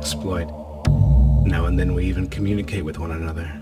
exploit. Now and then we even communicate with one another.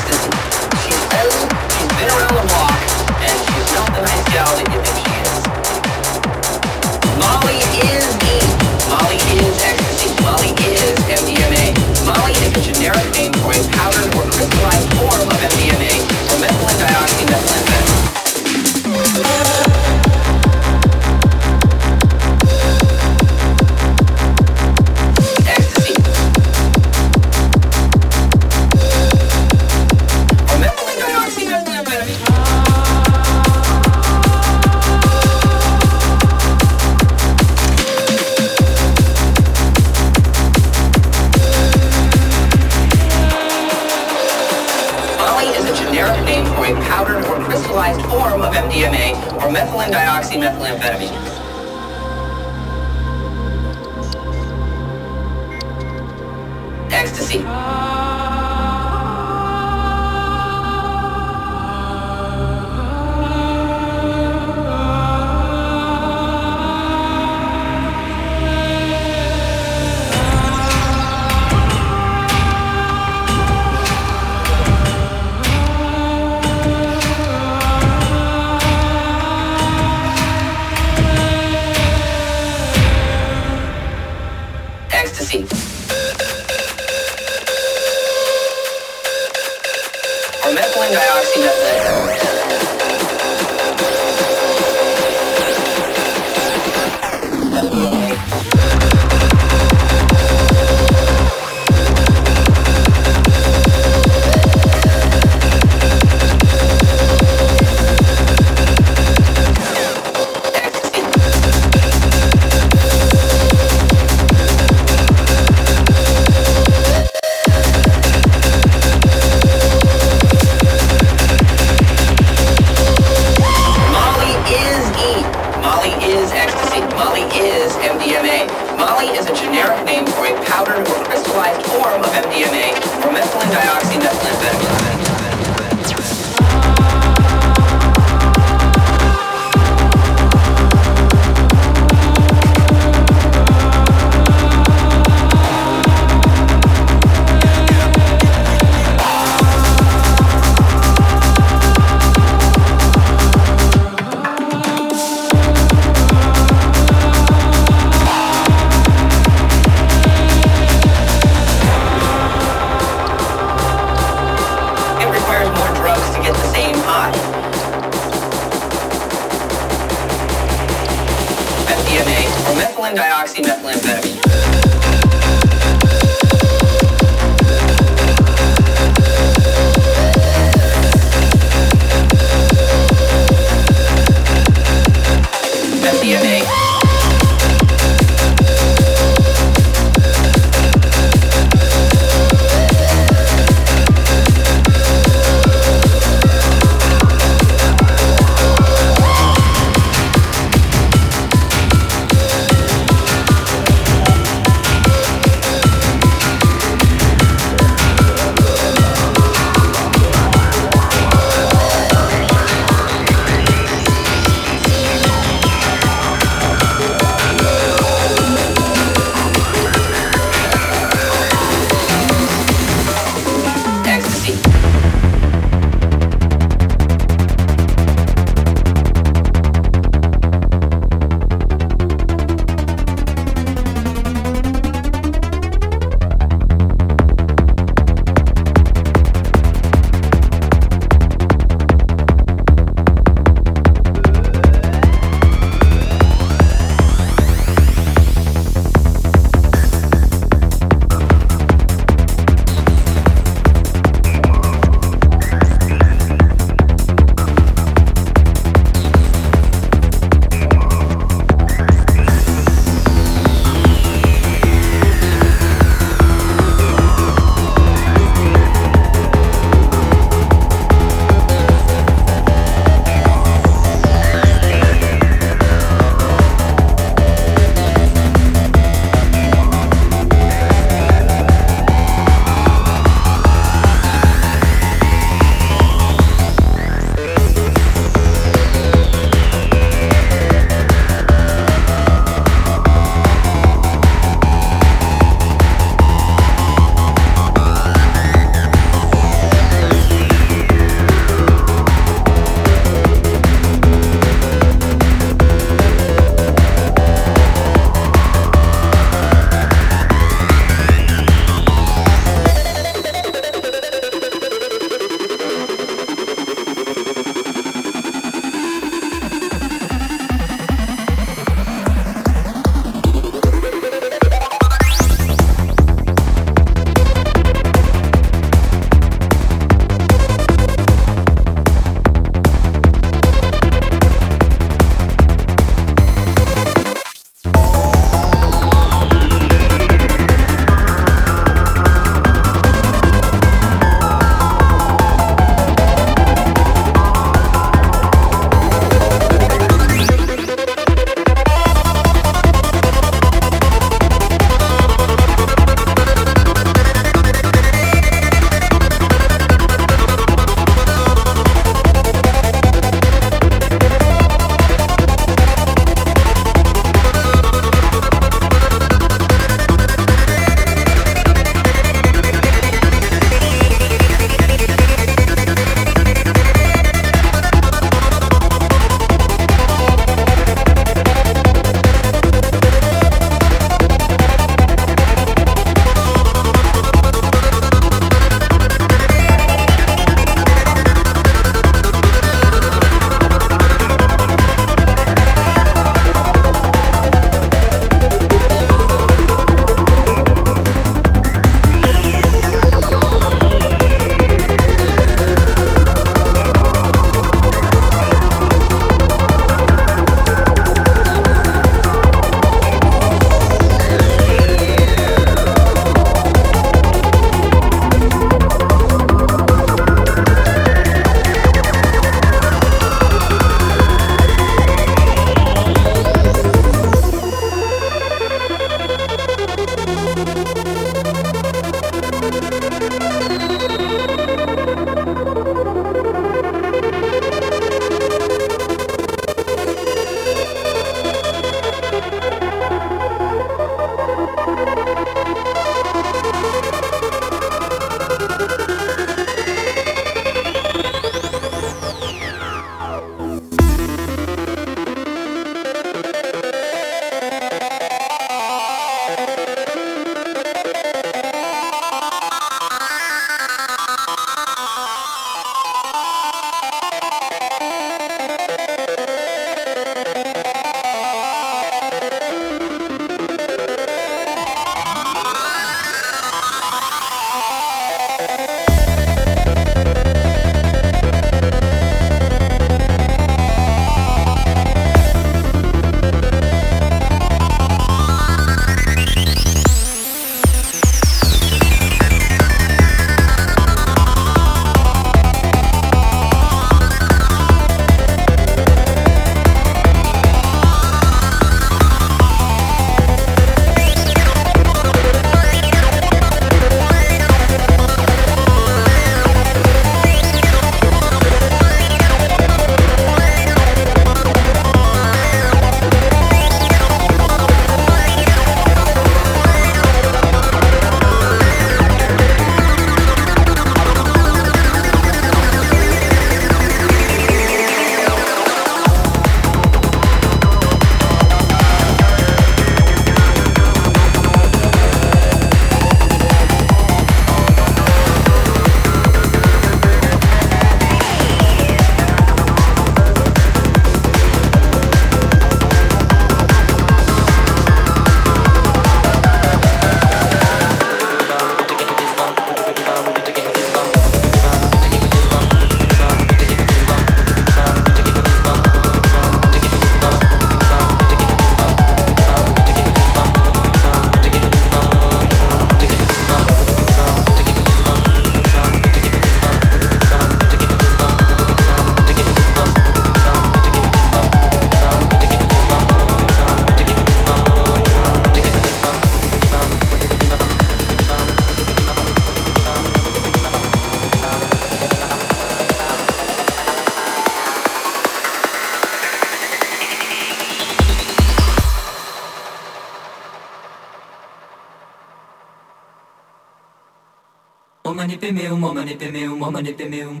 mane pemeu, mó mane pemeu.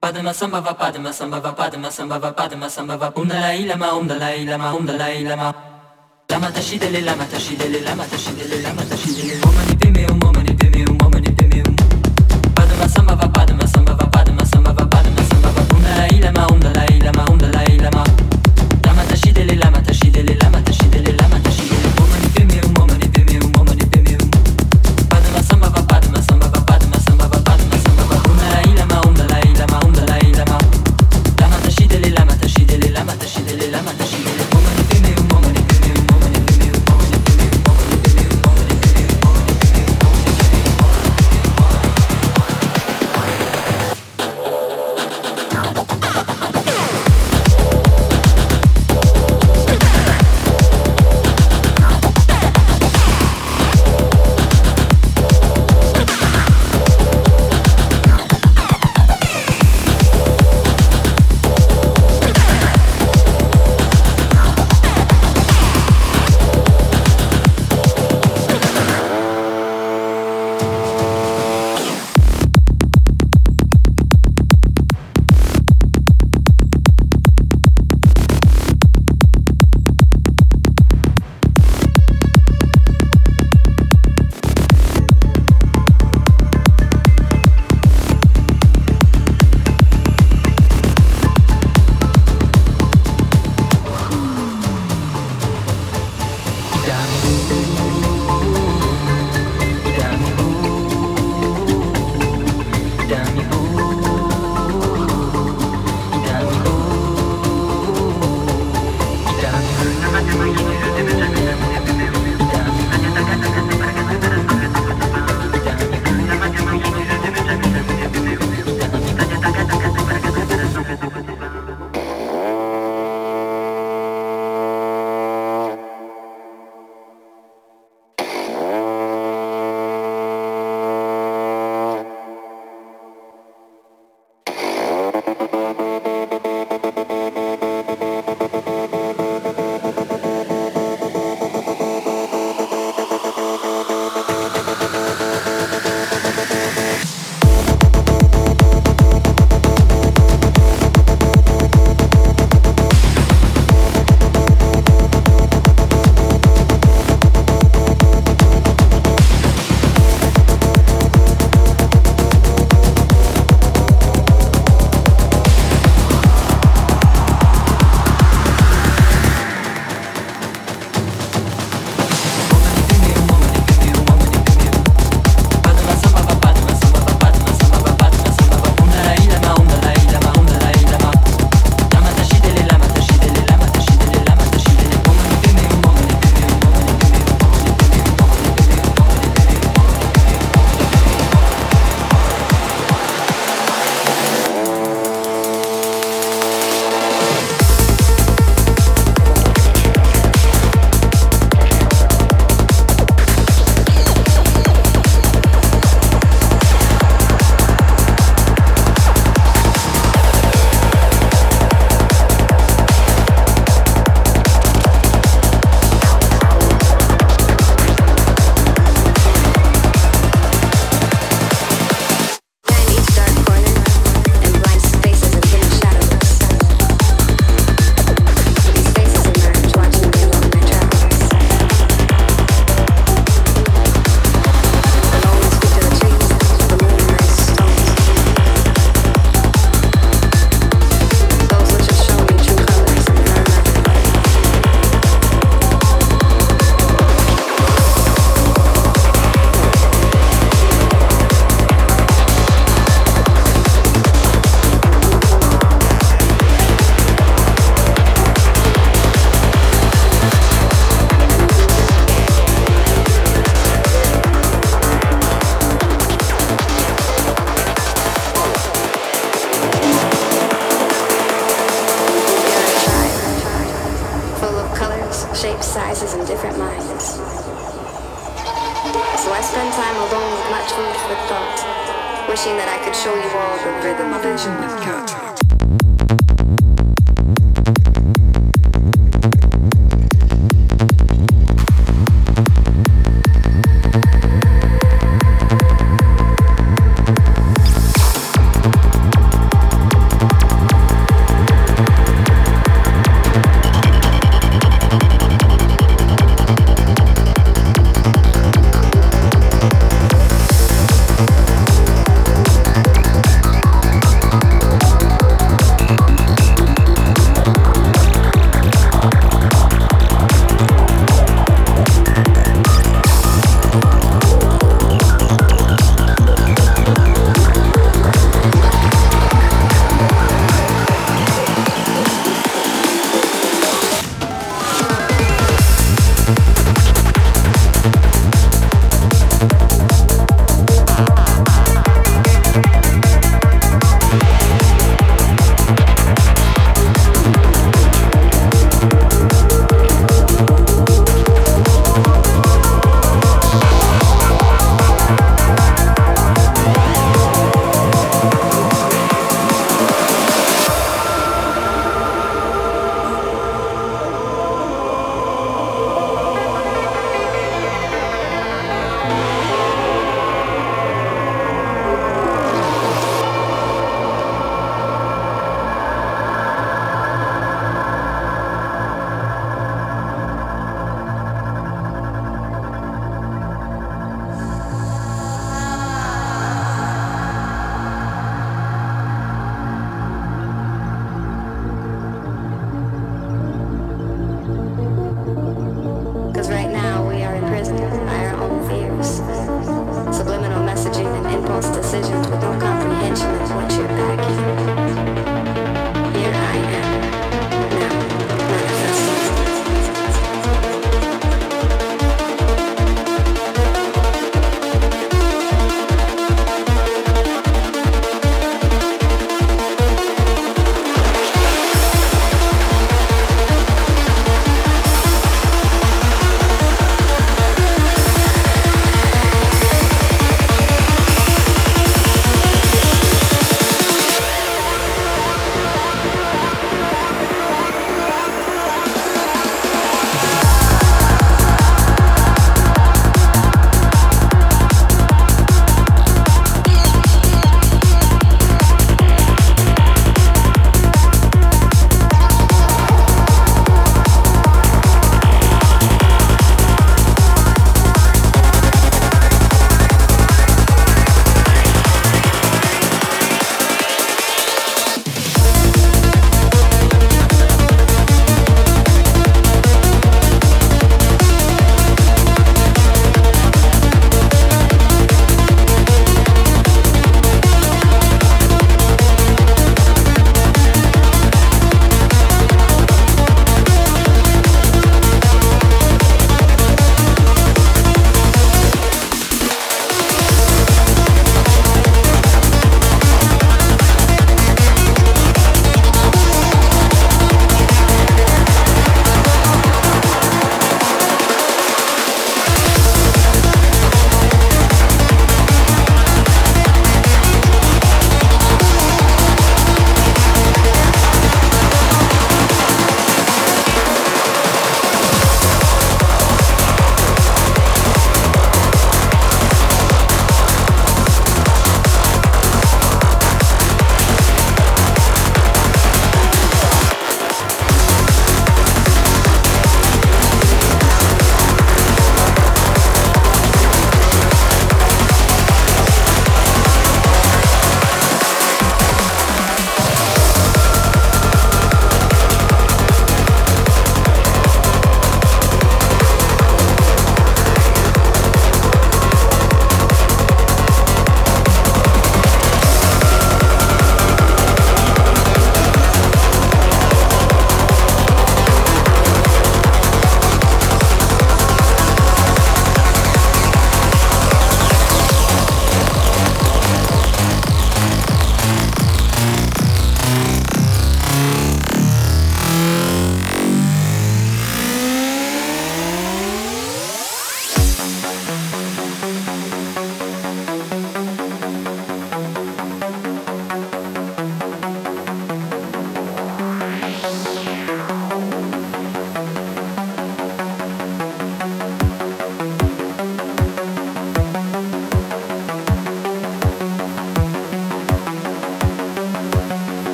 Padma samba va padma samba va padma samba va padma samba va Om Dalai Lama Om Dalai Lama Om Dalai Lama. Lama tashi dele lama tashi dele lama tashi dele lama tashi dele. Om mani pemeu, mó mani